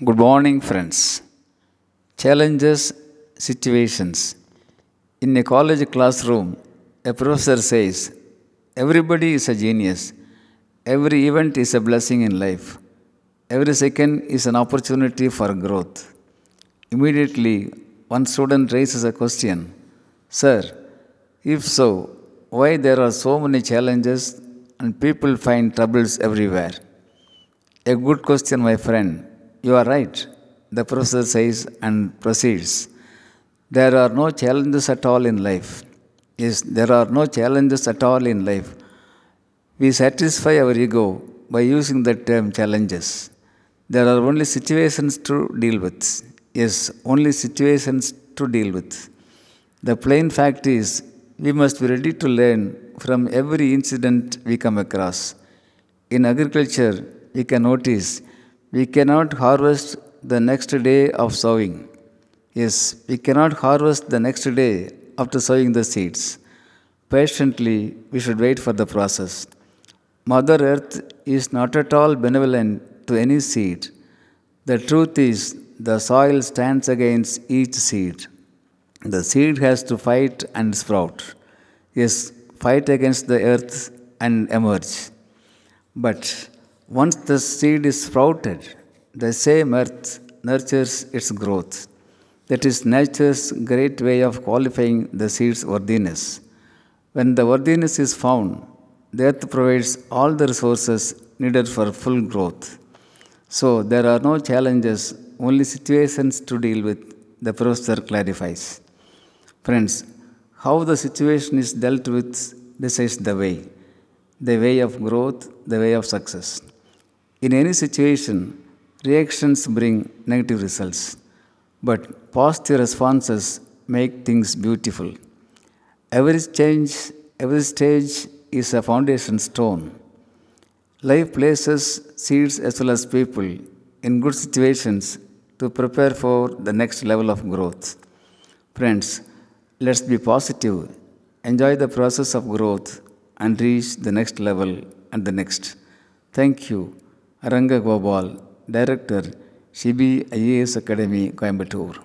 Good morning, friends. Challenges, situations. In a college classroom, a professor says, Everybody is a genius. Every event is a blessing in life. Every second is an opportunity for growth. Immediately, one student raises a question Sir, if so, why there are so many challenges and people find troubles everywhere? A good question, my friend. You are right, the professor says and proceeds. There are no challenges at all in life. Yes, there are no challenges at all in life. We satisfy our ego by using the term challenges. There are only situations to deal with. Yes, only situations to deal with. The plain fact is, we must be ready to learn from every incident we come across. In agriculture, we can notice we cannot harvest the next day of sowing. Yes, we cannot harvest the next day after sowing the seeds. Patiently, we should wait for the process. Mother Earth is not at all benevolent to any seed. The truth is, the soil stands against each seed. The seed has to fight and sprout. Yes, fight against the earth and emerge. But once the seed is sprouted, the same earth nurtures its growth. That is nature's great way of qualifying the seed's worthiness. When the worthiness is found, the earth provides all the resources needed for full growth. So there are no challenges, only situations to deal with, the professor clarifies. Friends, how the situation is dealt with decides the way, the way of growth, the way of success. In any situation, reactions bring negative results, but positive responses make things beautiful. Every change, every stage is a foundation stone. Life places seeds as well as people in good situations to prepare for the next level of growth. Friends, let's be positive, enjoy the process of growth, and reach the next level and the next. Thank you. Rangagopal director CBIAS academy Coimbatore